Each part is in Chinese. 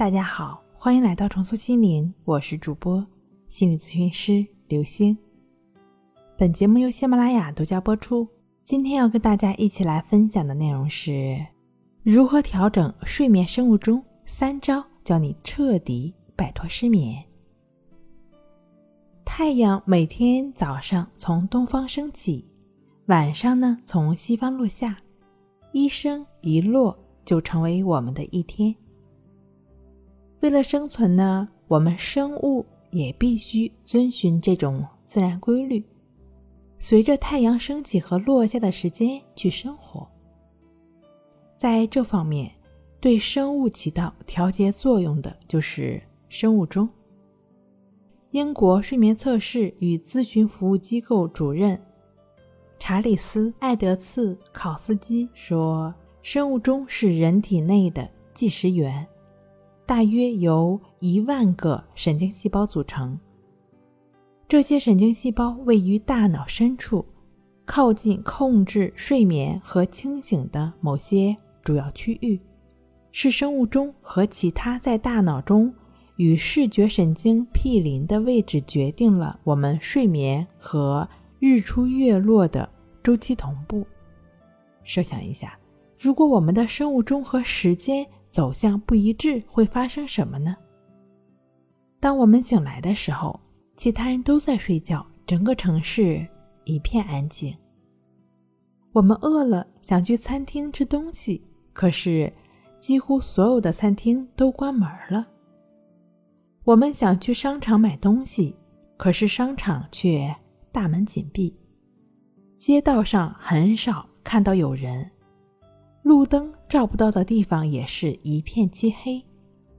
大家好，欢迎来到重塑心灵，我是主播心理咨询师刘星。本节目由喜马拉雅独家播出。今天要跟大家一起来分享的内容是如何调整睡眠生物钟三招，教你彻底摆脱失眠。太阳每天早上从东方升起，晚上呢从西方落下，一升一落就成为我们的一天。为了生存呢，我们生物也必须遵循这种自然规律，随着太阳升起和落下的时间去生活。在这方面，对生物起到调节作用的就是生物钟。英国睡眠测试与咨询服务机构主任查理斯·艾德茨考斯基说：“生物钟是人体内的计时员。”大约由一万个神经细胞组成。这些神经细胞位于大脑深处，靠近控制睡眠和清醒的某些主要区域，是生物钟和其他在大脑中与视觉神经毗邻的位置决定了我们睡眠和日出月落的周期同步。设想一下，如果我们的生物钟和时间。走向不一致会发生什么呢？当我们醒来的时候，其他人都在睡觉，整个城市一片安静。我们饿了，想去餐厅吃东西，可是几乎所有的餐厅都关门了。我们想去商场买东西，可是商场却大门紧闭，街道上很少看到有人。路灯照不到的地方也是一片漆黑。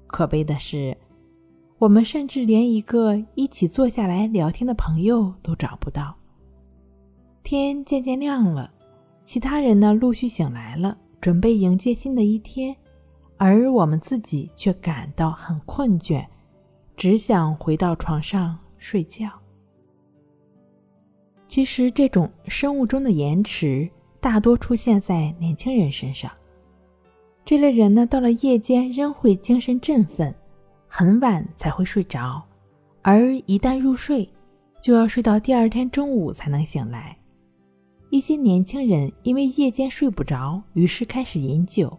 可悲的是，我们甚至连一个一起坐下来聊天的朋友都找不到。天渐渐亮了，其他人呢陆续醒来了，准备迎接新的一天，而我们自己却感到很困倦，只想回到床上睡觉。其实，这种生物钟的延迟。大多出现在年轻人身上。这类人呢，到了夜间仍会精神振奋，很晚才会睡着，而一旦入睡，就要睡到第二天中午才能醒来。一些年轻人因为夜间睡不着，于是开始饮酒，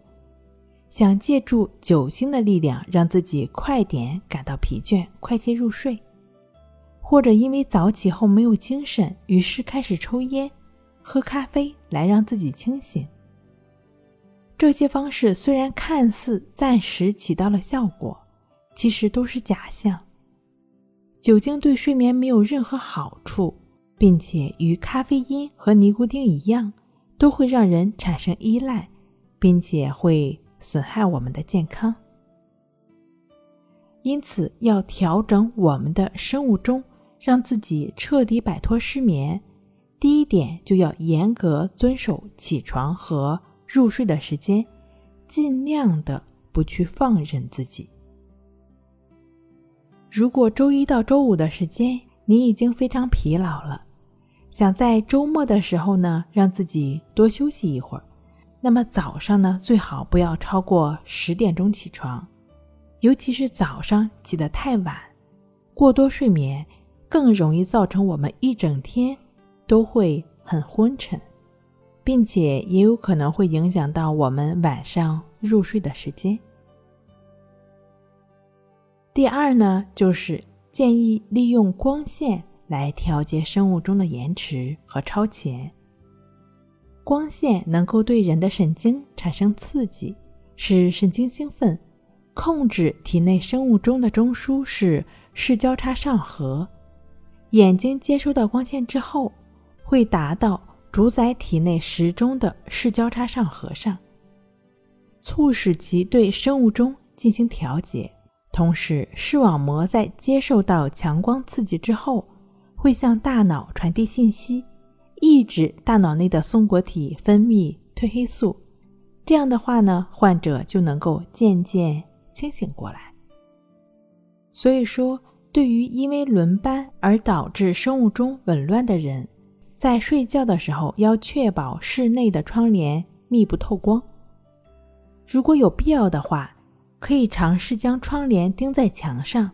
想借助酒精的力量让自己快点感到疲倦，快些入睡；或者因为早起后没有精神，于是开始抽烟。喝咖啡来让自己清醒。这些方式虽然看似暂时起到了效果，其实都是假象。酒精对睡眠没有任何好处，并且与咖啡因和尼古丁一样，都会让人产生依赖，并且会损害我们的健康。因此，要调整我们的生物钟，让自己彻底摆脱失眠。第一点就要严格遵守起床和入睡的时间，尽量的不去放任自己。如果周一到周五的时间你已经非常疲劳了，想在周末的时候呢让自己多休息一会儿，那么早上呢最好不要超过十点钟起床，尤其是早上起得太晚，过多睡眠更容易造成我们一整天。都会很昏沉，并且也有可能会影响到我们晚上入睡的时间。第二呢，就是建议利用光线来调节生物钟的延迟和超前。光线能够对人的神经产生刺激，使神经兴奋。控制体内生物钟的中枢是视交叉上核，眼睛接收到光线之后。会达到主宰体内时钟的视交叉上核上，促使其对生物钟进行调节。同时，视网膜在接受到强光刺激之后，会向大脑传递信息，抑制大脑内的松果体分泌褪黑素。这样的话呢，患者就能够渐渐清醒过来。所以说，对于因为轮班而导致生物钟紊乱的人，在睡觉的时候，要确保室内的窗帘密不透光。如果有必要的话，可以尝试将窗帘钉在墙上，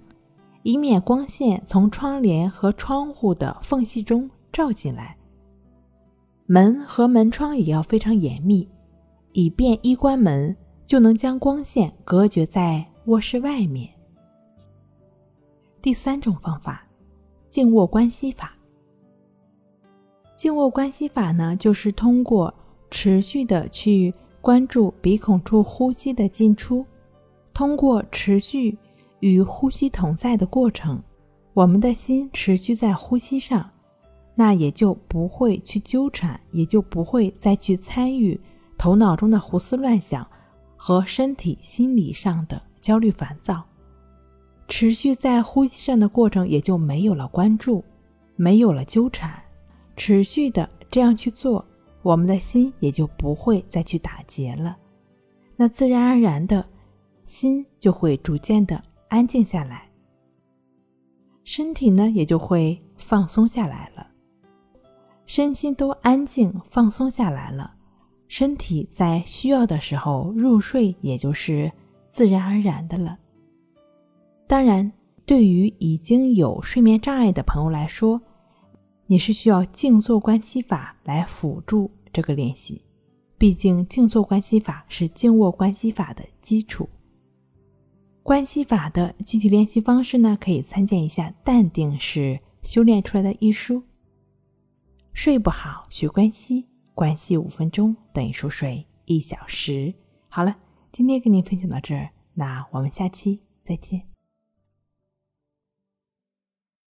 以免光线从窗帘和窗户的缝隙中照进来。门和门窗也要非常严密，以便一关门就能将光线隔绝在卧室外面。第三种方法，静卧关系法。静卧关系法呢，就是通过持续的去关注鼻孔处呼吸的进出，通过持续与呼吸同在的过程，我们的心持续在呼吸上。那也就不会去纠缠，也就不会再去参与头脑中的胡思乱想和身体、心理上的焦虑烦躁。持续在呼吸上的过程也就没有了关注，没有了纠缠。持续的这样去做，我们的心也就不会再去打结了。那自然而然的，心就会逐渐的安静下来，身体呢也就会放松下来了。身心都安静放松下来了，身体在需要的时候入睡，也就是自然而然的了。当然，对于已经有睡眠障碍的朋友来说，你是需要静坐观息法来辅助这个练习。毕竟，静坐观息法是静卧观息法的基础。观息法的具体练习方式呢，可以参见一下《淡定是修炼出来的》一书。睡不好，学关系，关系五分钟等于熟睡一小时。好了，今天跟您分享到这儿，那我们下期再见。